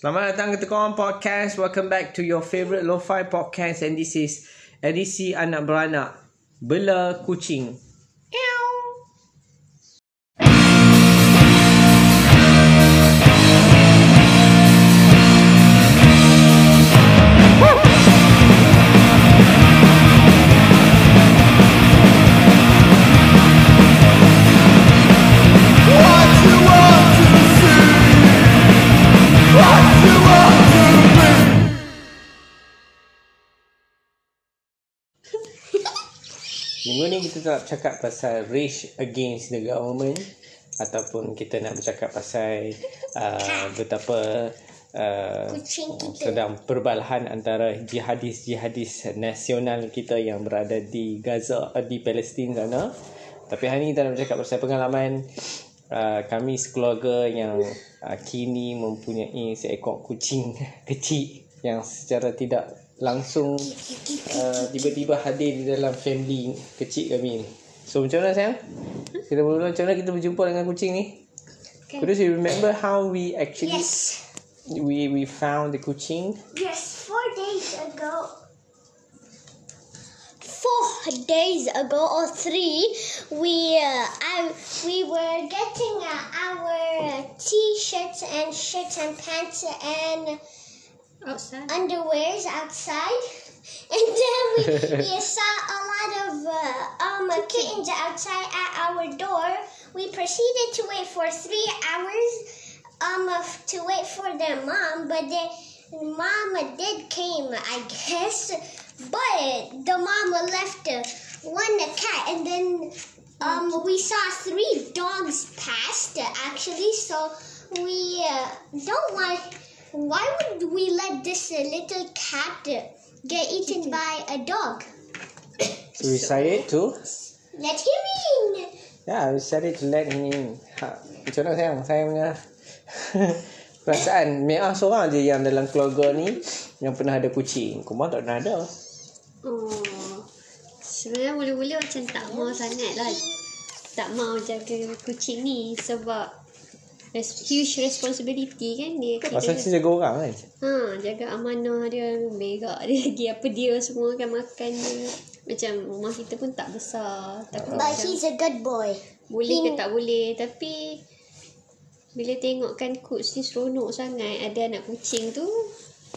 Selamat datang ke Tekong Podcast. Welcome back to your favorite lo-fi podcast and this is edisi anak beranak Bela Kucing. Minggu ni kita nak cakap pasal race against the government ataupun kita nak bercakap pasal uh, betapa uh, sedang perbalahan antara jihadis-jihadis nasional kita yang berada di Gaza uh, di Palestin sana. Tapi hari ini kita nak bercakap pasal pengalaman uh, kami sekeluarga yang uh, kini mempunyai seekor kucing kecil yang secara tidak langsung uh, tiba-tiba hadir di dalam family kecil kami ni. So macam mana sayang? Kita mula macam mana kita berjumpa dengan kucing ni? Okay. Could you remember how we actually Yes. we we found the kucing? Yes, four days ago. Four days ago or three, we uh, I we were getting uh, our t-shirts and shirts and pants and Outside. underwears outside, and then we, we saw a lot of uh, um kittens outside at our door. We proceeded to wait for three hours um to wait for their mom, but their mama did came, I guess, but the mama left uh, one cat, and then um we saw three dogs past uh, actually, so we uh, don't want. Why would we let this uh, little cat uh, get eaten by a dog? So we decided to Let him in. Yeah, we decided to let him in. Ha, macam mana sayang? Saya punya perasaan Mia seorang je yang dalam keluarga ni yang pernah ada kucing. Kumar tak pernah ada. Oh. Sebenarnya mula-mula macam tak mau sangat lah. Tak mau jaga kucing ni sebab res- huge responsibility kan dia. Pasal Kira, saya jaga orang kan. ha, jaga amanah dia, berak dia lagi apa dia semua kan makan dia. Macam rumah kita pun tak besar. Takut But macam he's a good boy. boleh ke tak boleh. Tapi bila tengokkan coach ni seronok sangat ada anak kucing tu.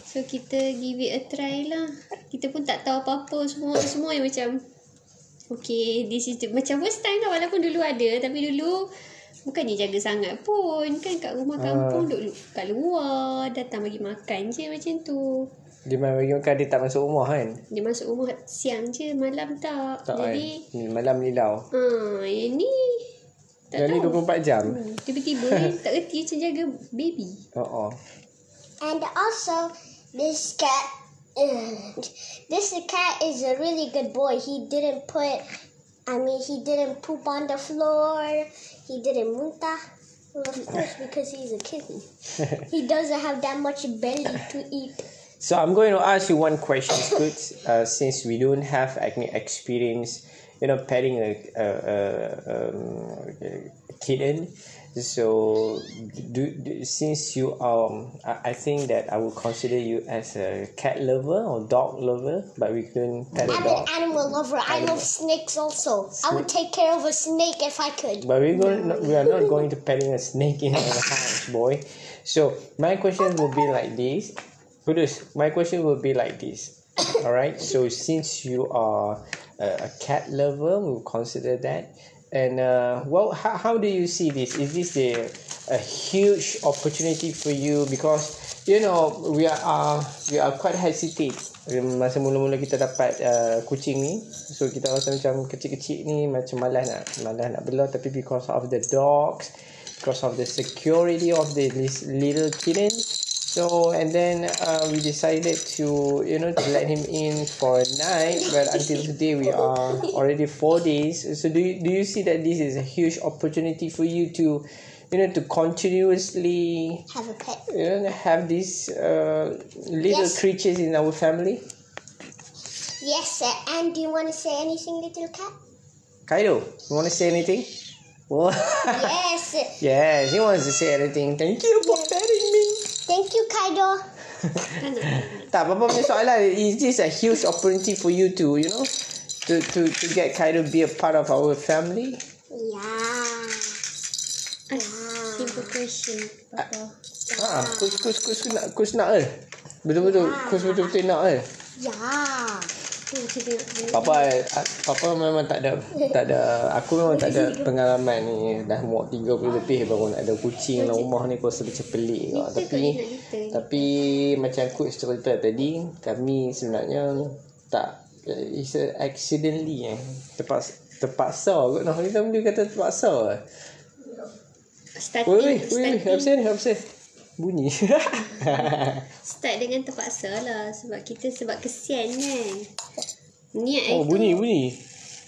So kita give it a try lah. Kita pun tak tahu apa-apa semua semua yang macam Okay, this is the, macam first time lah walaupun dulu ada tapi dulu bukannya jaga sangat pun kan kat rumah kampung duduk lu- kat luar datang bagi makan je macam tu. Dia main bagi makan dia tak masuk rumah kan. Dia masuk rumah siang je malam tak. Tak Jadi kan. Malam lilau. ha yang ni tak ni tahu. 24 jam. Hmm, Tiba-tiba ni tak reti macam jaga baby. Oh, oh. And also, this cat. this cat is a really good boy. He didn't put. I mean, he didn't poop on the floor. He didn't muntah. Well, of course, because he's a kitten. he doesn't have that much belly to eat. So I'm going to ask you one question, good, uh, since we don't have any experience, you know, petting a, a, a, um, a kitten. So, do, do since you um, I, I think that I would consider you as a cat lover or dog lover, but we couldn't pet a I'm dog. an animal lover. I love snakes also. I would take care of a snake if I could. But we're going. No, we are not going to petting a snake in our house, boy. So my question will be like this. Kudus, my question will be like this. All right. So since you are a, a cat lover, we'll consider that. And uh, well, how, how do you see this? Is this a, a huge opportunity for you? Because you know we are uh, we are quite hesitate masa mula-mula kita dapat uh, kucing ni so kita rasa macam kecil-kecil ni macam malas nak malas nak bela tapi because of the dogs because of the security of the little kitten so and then uh, we decided to you know to let him in for a night but until today we are already four days so do you, do you see that this is a huge opportunity for you to you know to continuously Have a pet. you know, have these uh, little Yes. creatures in our family. Yes, uh, and do you want to say anything, little cat? Kaido, you want to say anything? What? yes. yes, he wants to say anything. Thank you for petting me. Thank you, Kaido. Tak, Papa punya soalan is this a huge opportunity for you to, you know, to to to get Kaido be a part of our family? Yeah. Ah, simple question. Papa. Ha, kus kus kus nak kus nak eh. Betul-betul, kus betul-betul nak eh. Yeah. Papa ah, Papa memang tak ada tak ada aku memang tak ada pengalaman ni. Dah umur 30 lebih baru nak ada kucing dalam rumah ni aku rasa macam pelik juga. tapi nak tapi macam coach cerita tadi kami sebenarnya tak it's a accidentally eh. Terpaksa terpaksa kot. Noh kita boleh kata terpaksa. Starting, Woi woi woi starting. apa sih apa sih bunyi start dengan terpaksa lah sebab kita sebab kesian kan. Niat oh tu. bunyi bunyi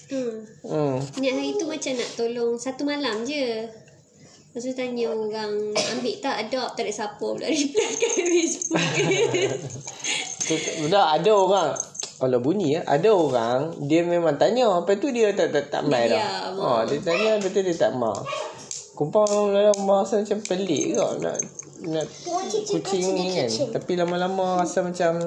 Hmm. hmm Niat hari tu macam nak tolong satu malam je. Lepas tu tanya orang ambil tak adopt tak ada siapa pula reply kat Facebook. Sudah ada orang kalau bunyi ya, ada orang dia memang tanya lepas tu dia tak tak tak mai dah. Ha, dia tanya tu dia tak mau. Kumpang dalam masa macam pelik ke nak nak kucing ni kan. Tapi lama-lama rasa macam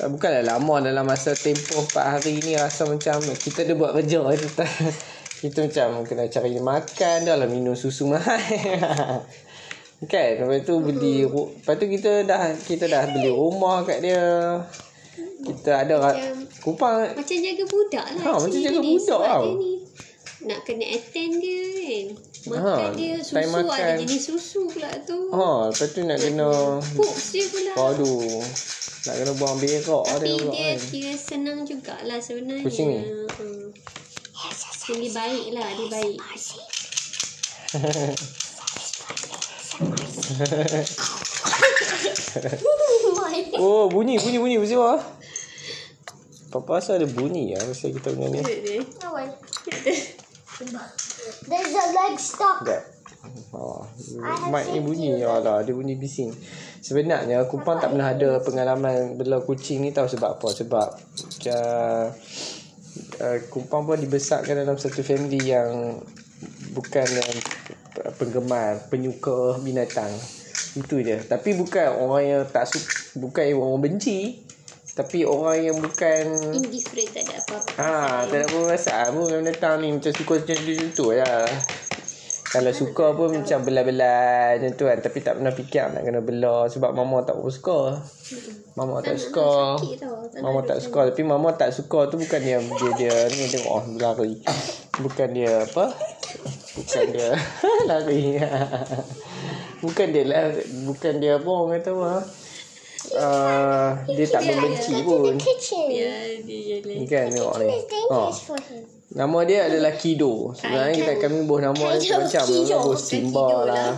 eh, Bukanlah lama dalam masa tempoh 4 hari ni rasa macam kita ada buat kerja kita, kita macam kena cari makan dah lah minum susu mahal. kan lepas tu beli ru- lepas tu kita dah kita dah beli rumah kat dia kita ada ra- kupang macam jaga budak lah. Ha, macam jaga budak tau. dia ni Nak kena attend dia kan. Makan Ha, dia susu time makan. ada jenis susu pula tu. ha lepas tu nak kena Poops dia pula. aduh nak kena buang berak Tapi dia pula dia kan kira senang jugalah sebenarnya. Kucing ni? Hmm. Dia baik lah, dia baik. oh bunyi bunyi bunyi bunyi apa Papa rasa ada bunyi ya Pasal kita punya ni way. There's a leg stuck. Sekejap Oh, mic ni bunyi. Alah, dia bunyi bising. Sebenarnya Kupang tak pernah ada pengalaman Bela kucing ni tahu sebab apa? Sebab uh, uh, Kupang pun dibesarkan dalam satu family yang Bukan yang penggemar Penyuka binatang. Itu je. Tapi bukan orang yang tak suka Bukan yang orang benci Tapi orang yang bukan Indifferent tak ada apa-apa. Ha, tak ada apa masalah pun dengan binatang ni macam suka macam tu lah. Kalau suka pun macam belah-belah macam tu kan. Tapi tak pernah fikir nak kena belah sebab mama tak apa suka. Mama tak suka. Mama tak suka tapi mama tak suka tu bukan dia dia dia ni tengok oh lari. Bukan dia apa? Bukan dia lari. bukan dia lah bukan dia apa orang kata apa? Uh, dia tak membenci pun. Kitchen. Ya, dia. Kan tengok ni. Dangerous for him. Nama dia adalah Kido. Sebenarnya kita kami buh nama dia Kaido, macam Kido. nama Simba Kido lah. lah.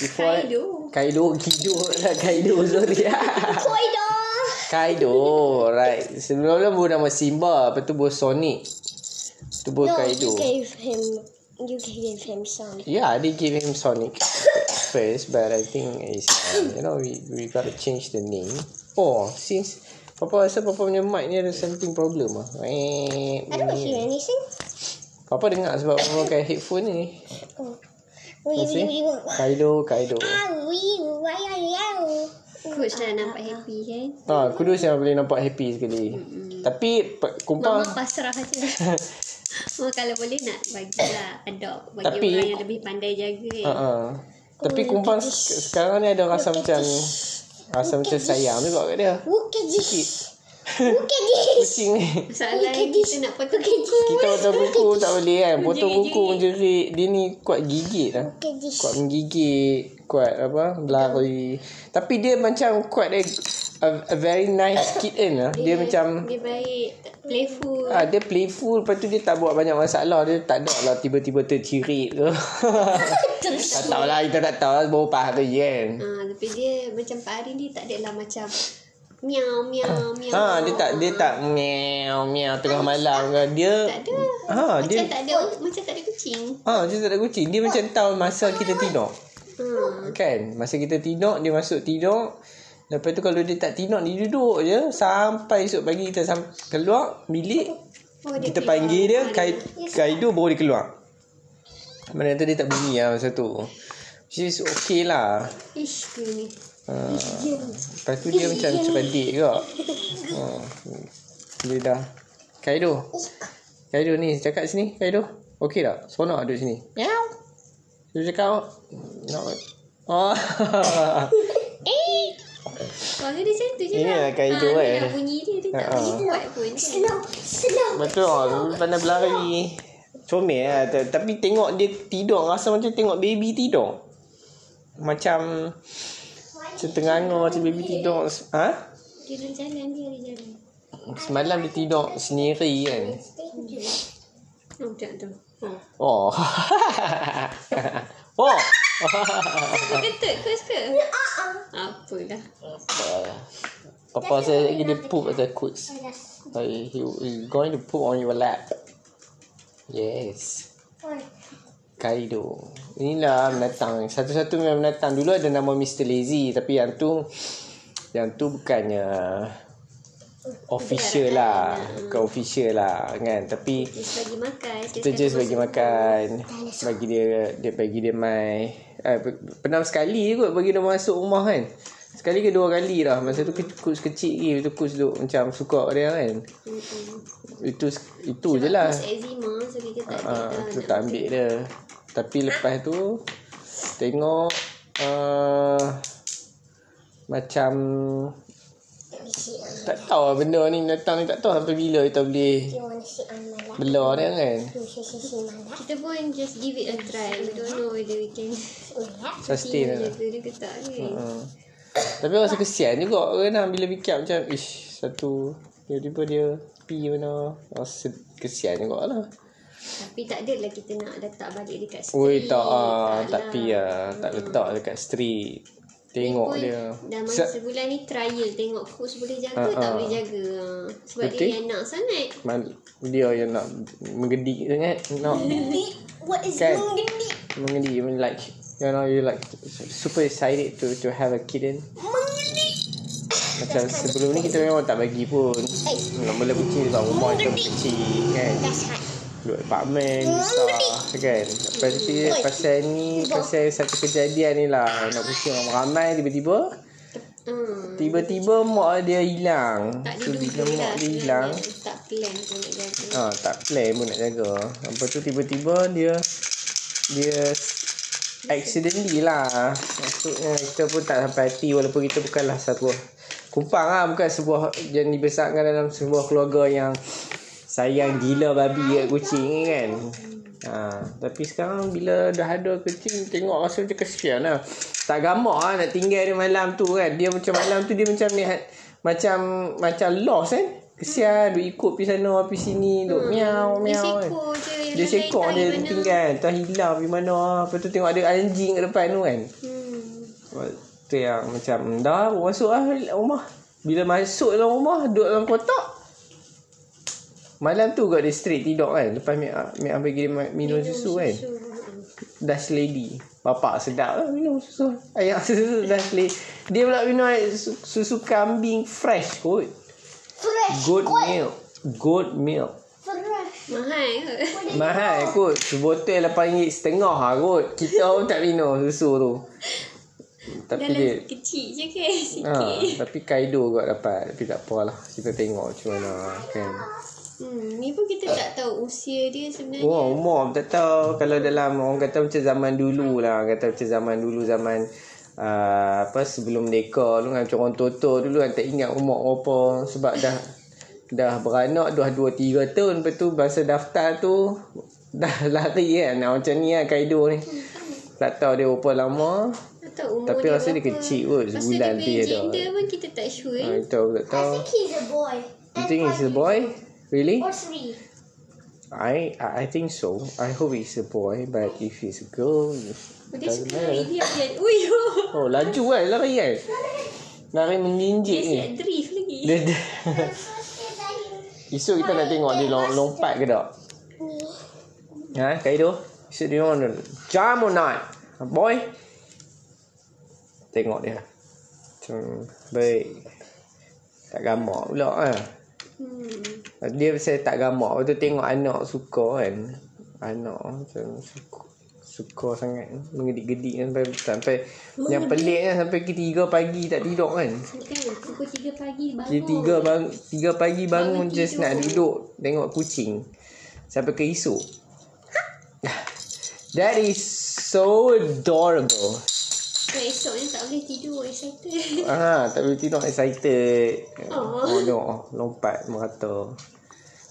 Before Kaido. Kaido, Kido lah Kaido sorry. Koido. Kaido, right. Sebelum buh nama Simba, lepas tu buh Sonic. Tu buh No, Kaido. you gave him. You gave him some. Yeah, they give him Sonic first, but I think it's um, you know we we gotta change the name. Oh, since Papa rasa Papa punya mic ni ada something problem ah. I don't hear anything. Papa dengar sebab Papa pakai headphone ni. Oh. Wee, wee, wee, wee. Kaido, Kaido. Ah, wee, why are you? Coach dah nampak happy kan. Ha, kudus yang boleh nampak happy sekali. Tapi pe- kumpang Mama pasrah je. Mama kalau boleh nak bagilah adopt bagi Tapi- orang yang lebih pandai jaga kan. ah. Tapi kumpang se- sekarang ni ada rasa macam rasa macam sayang juga kat dia. This. Look at this. Kucing ni. Masalah kita nak potong kuku. Kita potong kuku tak boleh kan. Potong kuku menjerit. Dia ni kuat gigit lah. Kuat menggigit. Kuat apa. Berlari. Tapi dia macam kuat dia. A, a very nice kitten lah. Dia macam. Dia baik. Playful. Ah, dia playful Lepas tu dia tak buat banyak masalah Dia tak ada lah tiba-tiba tercirit ke Tak tahu lah Kita tak tahu lah Baru hari kan Ha, tapi dia macam Pak Hari ni tak adalah macam miau miau miau. Ha, dia tak dia tak meow meow tengah malam ke. Dia tak ada. ha, Macam dia tak ada macam tak ada kucing. ha, dia tak ada kucing. Dia macam tahu masa kita tidur. Ha. Kan? Masa kita tidur, dia masuk tidur. Lepas tu kalau dia tak tidur, dia duduk je sampai esok pagi kita sam- keluar bilik. Oh, dia Kita keluar. panggil dia, Ha, kai, kaido baru dia keluar. Mana tu dia tak bunyi lah masa tu. Which is okay lah. Ish, dia ni. Uh, lepas tu dia macam cerdik ke. Uh, dia dah. Kaido. Kaido ni cakap sini. Kaido. Okey tak? Seronok duduk sini. Meow. Dia cakap. No. Oh. Suara dia macam tu je lah. lah Kaido, Ah, eh. dia nak bunyi dia, dia tak boleh ha. buat pun. Slow, slow. Betul. Dia pandai berlari. Comel lah. Ta- Tapi tengok dia tidur. Rasa macam tengok baby tidur. Macam. Macam tengah macam baby tidur. Ha? Dia jalan, dia jalan. Semalam dia tidur sendiri kan. Oh, tak tu. Oh. Oh. oh. Ketut kos ke? Uh-uh. Apalah. Papa saya lagi dia poop at the quotes. Like he he going to poop on your lap. Yes. Kaido. Inilah menatang. Satu-satu memang menatang. Dulu ada nama Mr. Lazy. Tapi yang tu... Yang tu bukannya... Official lah. Bukan official lah. Kan? Tapi... Just bagi makan. Kita just bagi makan. Bagi dia... Dia bagi dia mai. Eh, pe- pernah sekali je kot bagi dia masuk rumah kan. Sekali ke dua kali lah. Masa tu ke- kus kecil lagi. Itu kus duk macam suka dia kan. Itu itu je lah. Terus eczema so kita tak Ah, ada tu tak ambil dia. Tapi lepas tu tengok uh, macam tak tahu lah benda ni datang ni tak tahu sampai bila kita boleh You want to sit on my lap? bela dia kan. Kita pun just give it a try. We don't know whether we can. Sustain lah. dia ke tak kan. Tapi rasa kesian juga kan bila fikir macam ish satu tiba-tiba dia pi mana rasa kesian juga lah. Tapi tak adalah kita nak letak balik dekat street. Oi tak ah, tak lah. pi ah, tak letak dekat street. Tengok pun dia. Dah Se- masa sebulan ni trial tengok coach boleh jaga Ah, tak ah. boleh jaga. Sebab Betul. dia yang nak sangat. Man, dia yang nak menggedik sangat nak What is Kan? menggedik? mengedik I mean like you know you like super excited to to have a kitten Menggedik. macam sebelum ni kita memang tak bagi pun nak mula kucing sebab rumah kita kecil kan That's hot. Duduk apartmen besar kan lepas tu pasal ni pasal satu kejadian ni lah nak kucing ramai tiba-tiba Hmm. tiba-tiba mak dia hilang Tak so bila lah mak dia hilang. Tak plan pun nak jaga. Ah, tak plan pun nak jaga. Lepas tu tiba-tiba dia dia accidentally lah. Maksudnya kita pun tak sampai hati walaupun kita bukanlah satu kumpang lah bukan sebuah yang dibesarkan dalam sebuah keluarga yang sayang gila babi kat kucing ni kan. Ha, tapi sekarang bila dah ada kucing tengok rasa macam kesian lah. Tak gamak lah nak tinggal dia malam tu kan. Dia macam malam tu dia macam ni macam macam lost kan. Kesian duk ikut pergi sana pergi sini duk miau Dia miau kan. je. Dia sekok mana. tinggal Tak hilang pergi mana Lepas tu tengok ada anjing kat depan tu kan Hmm. Tu yang macam Dah masuk lah rumah Bila masuk dalam rumah Duduk dalam kotak Malam tu kat dia straight tidur kan? Lepas Mek Mek bagi dia ma- minum susu kan? So, Dash lady. Bapak sedap. Lah minum susu. Ayam susu dash lady. Dia pula minum air susu, susu kambing fresh kot. Fresh. Goat milk. Goat milk. Fresh. Mahal ke? Mahal kot. Sebotol RM8.5 lah kot. Kita pun tak minum susu tu. Tapi Dalam dia kecil je ke? Sikit. ha, Tapi Kaido kot dapat. Tapi tak apa lah Kita tengok macam mana kan Hmm, ni pun kita tak tahu usia dia sebenarnya. Oh umur tak tahu Kalau dalam orang kata macam zaman dulu lah Orang kata macam zaman dulu Zaman uh, Apa sebelum mereka tu kan Macam orang Toto dulu kan Tak ingat umur berapa Sebab dah Dah beranak Dah 2-3 tahun Lepas tu Masa daftar tu Dah lari kan Nah, Macam ni lah Kaido ni Tak tahu dia berapa lama Tak umur Tapi dia rasa dia kecil kot, Pasal sebulan dia dia punya dah. gender pun kita tak sure. ha, Tahu tak I tahu think he's a boy. You think he's a boy? Really? I I think so. I hope he's a boy, but if he's a girl, Oh, dia doesn't suka matter. lari dia kan. Ui, Oh, laju kan lari kan? Lari dia menjinjit ni. siap drift lagi. Dia, dia. Esok kita nak tengok dia lom- lompat ke tak? Ha, Kaido? Esok dia to jump or not? Boy? Tengok dia. Macam baik. Tak gamak pula kan? Hmm. Dia pasal tak gamak Lepas tu tengok anak suka kan Anak macam suka Suka sangat Mengedik-gedik kan Sampai, sampai Yang pelik kan Sampai ke 3 pagi tak tidur kan pukul 3 pagi bangun. Dia tiga bang, tiga pagi bangun Bangun just tidur. nak duduk tengok kucing sampai ke esok. That is so adorable. So esok ni tak boleh tidur excited. Ah, tak boleh tidur excited. Oh. Oh, no, lompat merata.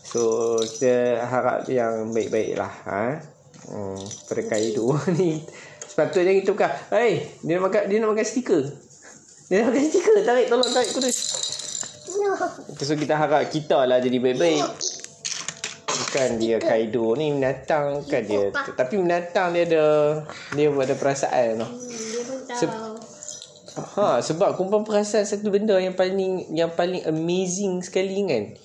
So, kita harap yang baik-baik lah. Ha? Hmm, pada Kaido ni. Sepatutnya kita buka. Hey, dia nak makan, dia nak makan stiker. Dia nak makan stiker. Tarik, tolong tarik kudus. No. So, kita harap kita lah jadi baik-baik. Bukan dia Kaido ni binatang kan dia. Tapi binatang dia ada dia ada perasaan tau. Hmm, Seb- Ha, sebab kumpulan perasan satu benda yang paling yang paling amazing sekali kan.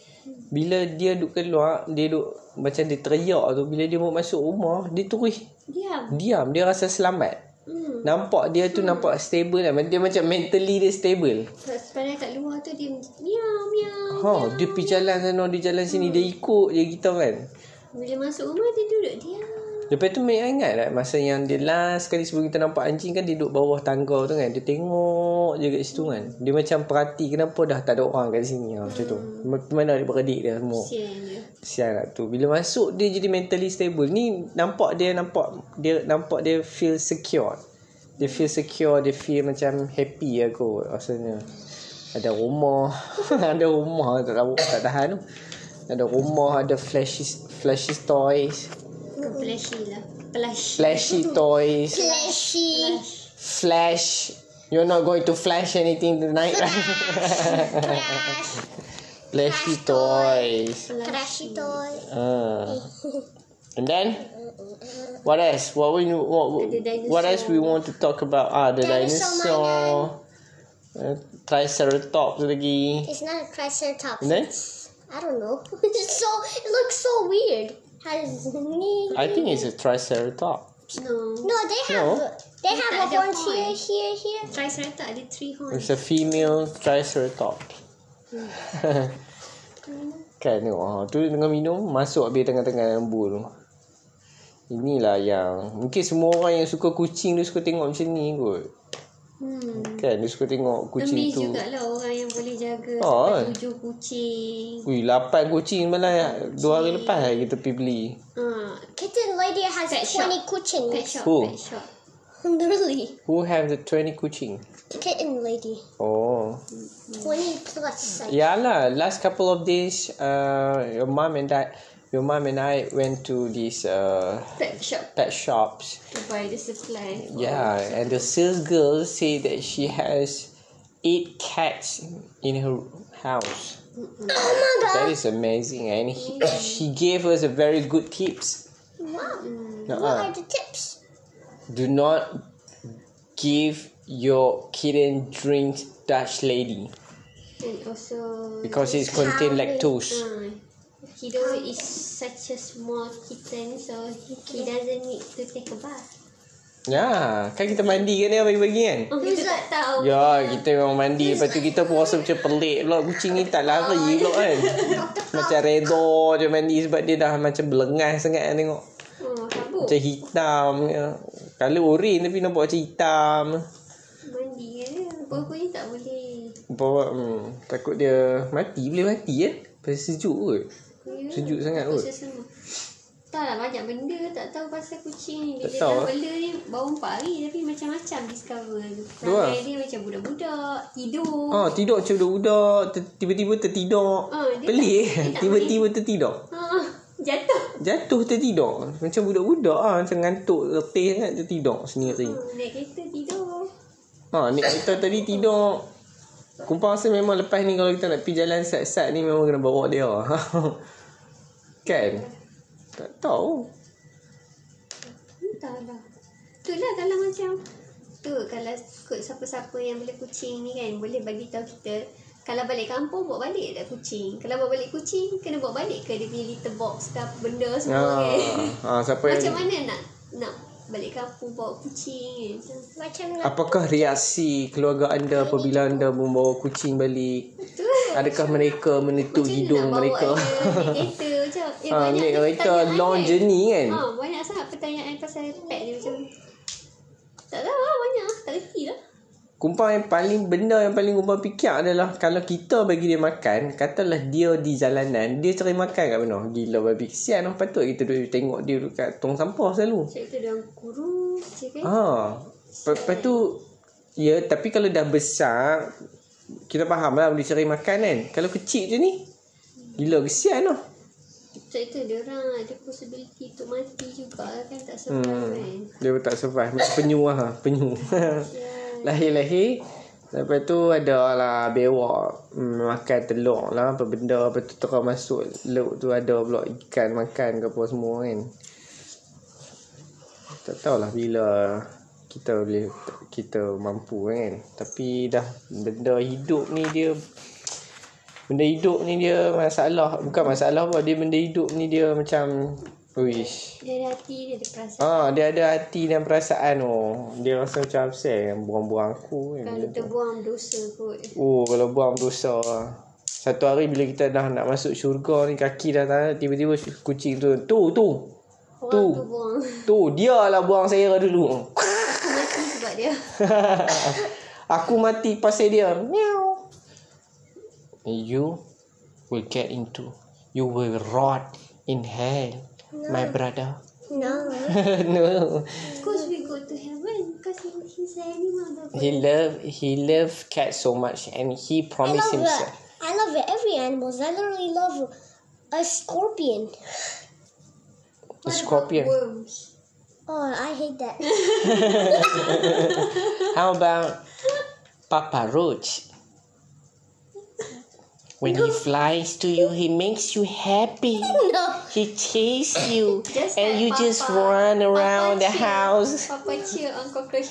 Bila dia duk keluar, dia duk macam dia teriak tu bila dia mau masuk rumah, dia terus Diam. diam, dia rasa selamat. Hmm. Nampak dia tu nampak stable lah. Dia macam mentally dia stable. Sepanjang kat luar tu dia miau miau. Ha, dia pergi jalan sana, dia jalan sini, dia ikut je kita kan. Bila masuk rumah dia duduk diam. Lepas tu Mek ingat tak masa yang dia last sekali sebelum kita nampak anjing kan dia duduk bawah tangga tu kan. Dia tengok je kat situ kan. Dia macam perhati kenapa dah tak ada orang kat sini. Ha, macam tu. Ma- Mana adik-beradik dia semua. Kesian dia. Sial lah tu. Bila masuk dia jadi mentally stable. Ni nampak dia nampak dia nampak dia feel secure. Dia feel secure, dia feel macam happy lah kot rasanya. Ada rumah, ada rumah tak tahu tak tahan tu. Ada rumah, ada flashy flashy toys. Flashy lah. Flashy toys, Fleshy. flash. You're not going to flash anything tonight, right? Crash. flashy toys. Crashy toy. Uh. And then, what else? What we what, what else we want to talk about? Ah, the Dinosaur dinosaur. Uh, Triceratops lagi. It's not a triceratops. And then, I don't know. It's so it looks so weird. Has knee. I think it's a Triceratops. No. No, they have No. they It's have a the horns here, horn. here, here. Triceratops ada three horns. It's a female Triceratops. kan tengok ha, tu dia tengah minum masuk habis tengah-tengah lembu tu inilah yang mungkin semua orang yang suka kucing dia suka tengok macam ni kot Hmm. kan dia suka tengok kucing Amazed tu jugalah orang yang boleh jaga Oh, sampai kan? tujuh kucing. Ui, lapan kucing malah dua hari lepas lah kita pergi beli. Ha, Kitten lady has Pet shop. 20 kuchings. pet shop, Who? pet shop. Literally. Who have the 20 kucing? Kitten lady. Oh. 20 plus. Like, Yeah lah, last couple of days, uh, your mom and dad, your mom and I went to these uh, Pet shop pet shops. To buy the supply. Yeah, and the sales girl said that she has eight cats in her house. oh my That god. is amazing, and he, she gave us a very good tips. Wow. What are the tips? Do not give your kitten drink Dutch lady And also because it contain lactose. uh, Kido is such a small kitten so he doesn't need to take a bath. Ya, kan kita mandi kan dia pagi-pagi kan? Oh, kita tak tahu. Ya, kita memang mandi. Lepas tu kita pun rasa macam pelik pula. Kucing ni tak lari pula kan. Macam redha je mandi sebab dia dah macam belengas sangat kan tengok. Oh, habuk. Macam hitam. Ya. Kalau oren tapi nampak macam hitam. Mandi je. Apa-apa ni tak boleh. Bawa, hmm, takut dia mati. Boleh mati ya? Pasal sejuk kot. Sejuk sangat kot. Pasal Tak lah banyak benda tak tahu pasal kucing ni. Bila Tak dah eh? bela ni baru 4 hari tapi macam-macam discover. Tu lah. Perangai dia macam budak-budak. Tidur. Ah, tidur macam budak-budak. Ter- Tiba-tiba tertidur. Ah, dia Pelik. tak- dia tak Tiba-tiba tertidur. Ah, jatuh. Jatuh tertidur. Macam budak-budak ah. Macam ngantuk. Letih sangat tertidur sendiri. Ah, naik kereta tidur. Ha, ni kita tadi tidur. Kumpang rasa memang lepas ni kalau kita nak pergi jalan sat-sat ni memang kena bawa dia. kan? Tak tahu. Entahlah. Tu lah kalau macam tu kalau kot siapa-siapa yang boleh kucing ni kan boleh bagi tahu kita kalau balik kampung bawa balik tak kucing. Kalau bawa balik kucing kena bawa balik ke dia punya litter box ke apa benda Ha, semua kan. ha, siapa Macam yang mana nak nak balik kampung bawa kucing kan. Macam Macam Apakah reaksi keluarga anda apabila anda membawa kucing balik? tu. Adakah mereka menutup Macam hidung mereka? dia Okay, ha, banyak make long journey kan. kan? Ha, banyak sangat pertanyaan pasal pet ni macam. Tak tahu lah, banyak lah. Tak kerti lah. Kumpang yang paling benda yang paling kumpang fikir adalah kalau kita bagi dia makan, katalah dia di jalanan, dia cari makan kat mana? Gila babi. Kesian lah. Patut kita duduk tengok dia duduk kat tong sampah selalu. Sebab tu dia kurus je kan? Haa. Lepas tu, ya tapi kalau dah besar, kita faham lah boleh cari makan kan? Kalau kecil je ni, gila kesian lah. Tu dia orang ada possibility untuk mati juga kan tak sebab hmm. kan. Dia pun tak survive Macam penyu lah Penyu Ya. Lahir-lahir Lepas tu ada lah bewak hmm, Makan telur lah Apa benda Lepas tu terus masuk Laut tu ada pula ikan makan ke apa semua kan Tak tahulah bila Kita boleh Kita mampu kan Tapi dah Benda hidup ni dia Benda hidup ni dia masalah Bukan masalah apa Dia benda hidup ni dia macam Wish Dia ada hati dia ada perasaan. Ah, dia ada hati dan perasaan oh. Dia rasa macam upset yang buang-buang aku kan. Kalau kita buang dosa kot. Oh, kalau buang dosa. Satu hari bila kita dah nak masuk syurga ni kaki dah tak tiba-tiba kucing tu tu tu Orang Tu. tu buang. tu dia lah buang saya dulu. Aku mati sebab dia. aku mati pasal dia. Meow. You will get into you will rot in hell, my brother. No. no. Of course we go to heaven because he, he's an animal. But He love he love cats so much and he I promised love himself. it. I love it. Every animals. I literally love a scorpion. A scorpion. Worms? Oh, I hate that. How about Papa Roach? When he flies to you, he makes you happy. no. He chases you, Just and like you just run around the Papa cheer. house. Papa cheer on cockroach.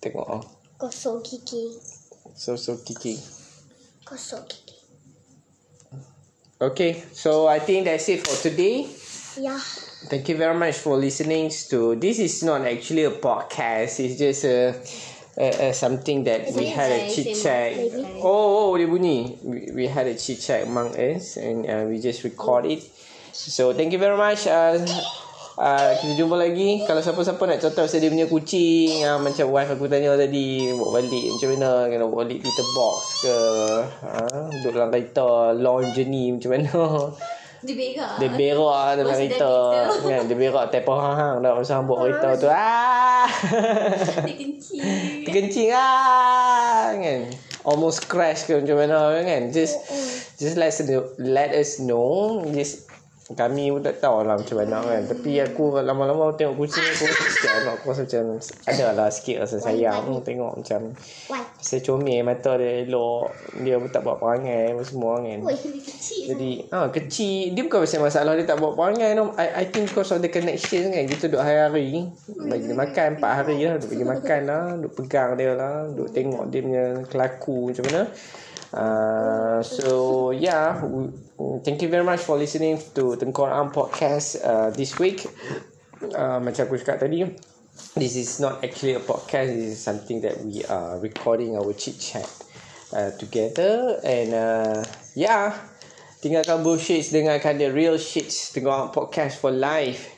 Tengok oh, Kosong kiki. so so kiki. Kosong kiki. Okay, so I think that's it for today. Yeah. Thank you very much for listening to. This is not actually a podcast. It's just a, a, a something that we had a chit chat. Oh, oh, dia bunyi. We, we had a chit chat among us and uh, we just record it. So thank you very much. Uh, uh, kita jumpa lagi. Kalau siapa-siapa nak contoh pasal dia punya kucing, uh, macam wife aku tanya tadi, bawa balik macam mana? Kena bawa balik litter box ke? Uh, duduk dalam kereta long journey macam mana? Dia berak. Dia berak dalam kereta kereta. kan Dia berak tempoh hang dah bawa kereta tu. Ah! Dia kencing. terkencing ah! Kan almost crash ke macam mana kan. Just just let us know, let us know. Just kami pun tak tahu lah macam mana kan. Tapi aku lama-lama tengok kucing aku sikit anak aku rasa macam ada lah sikit rasa sayang. tengok macam saya comel mata dia elok. Dia pun tak buat perangai apa semua kan. Jadi ah kecil. Dia bukan pasal masalah dia tak buat perangai no. I, I think because of the connection kan. Kita duduk hari-hari. Bagi dia makan 4 hari lah duduk bagi makan lah duduk pegang dia lah duduk tengok dia punya kelaku macam mana uh, so yeah thank you very much for listening to Tengkor Am podcast uh, this week. Uh, macam aku cakap tadi this is not actually a podcast this is something that we are recording our chit chat uh, together. And uh, yeah tinggalkan bullshit dengarkan the real shit tengok podcast for life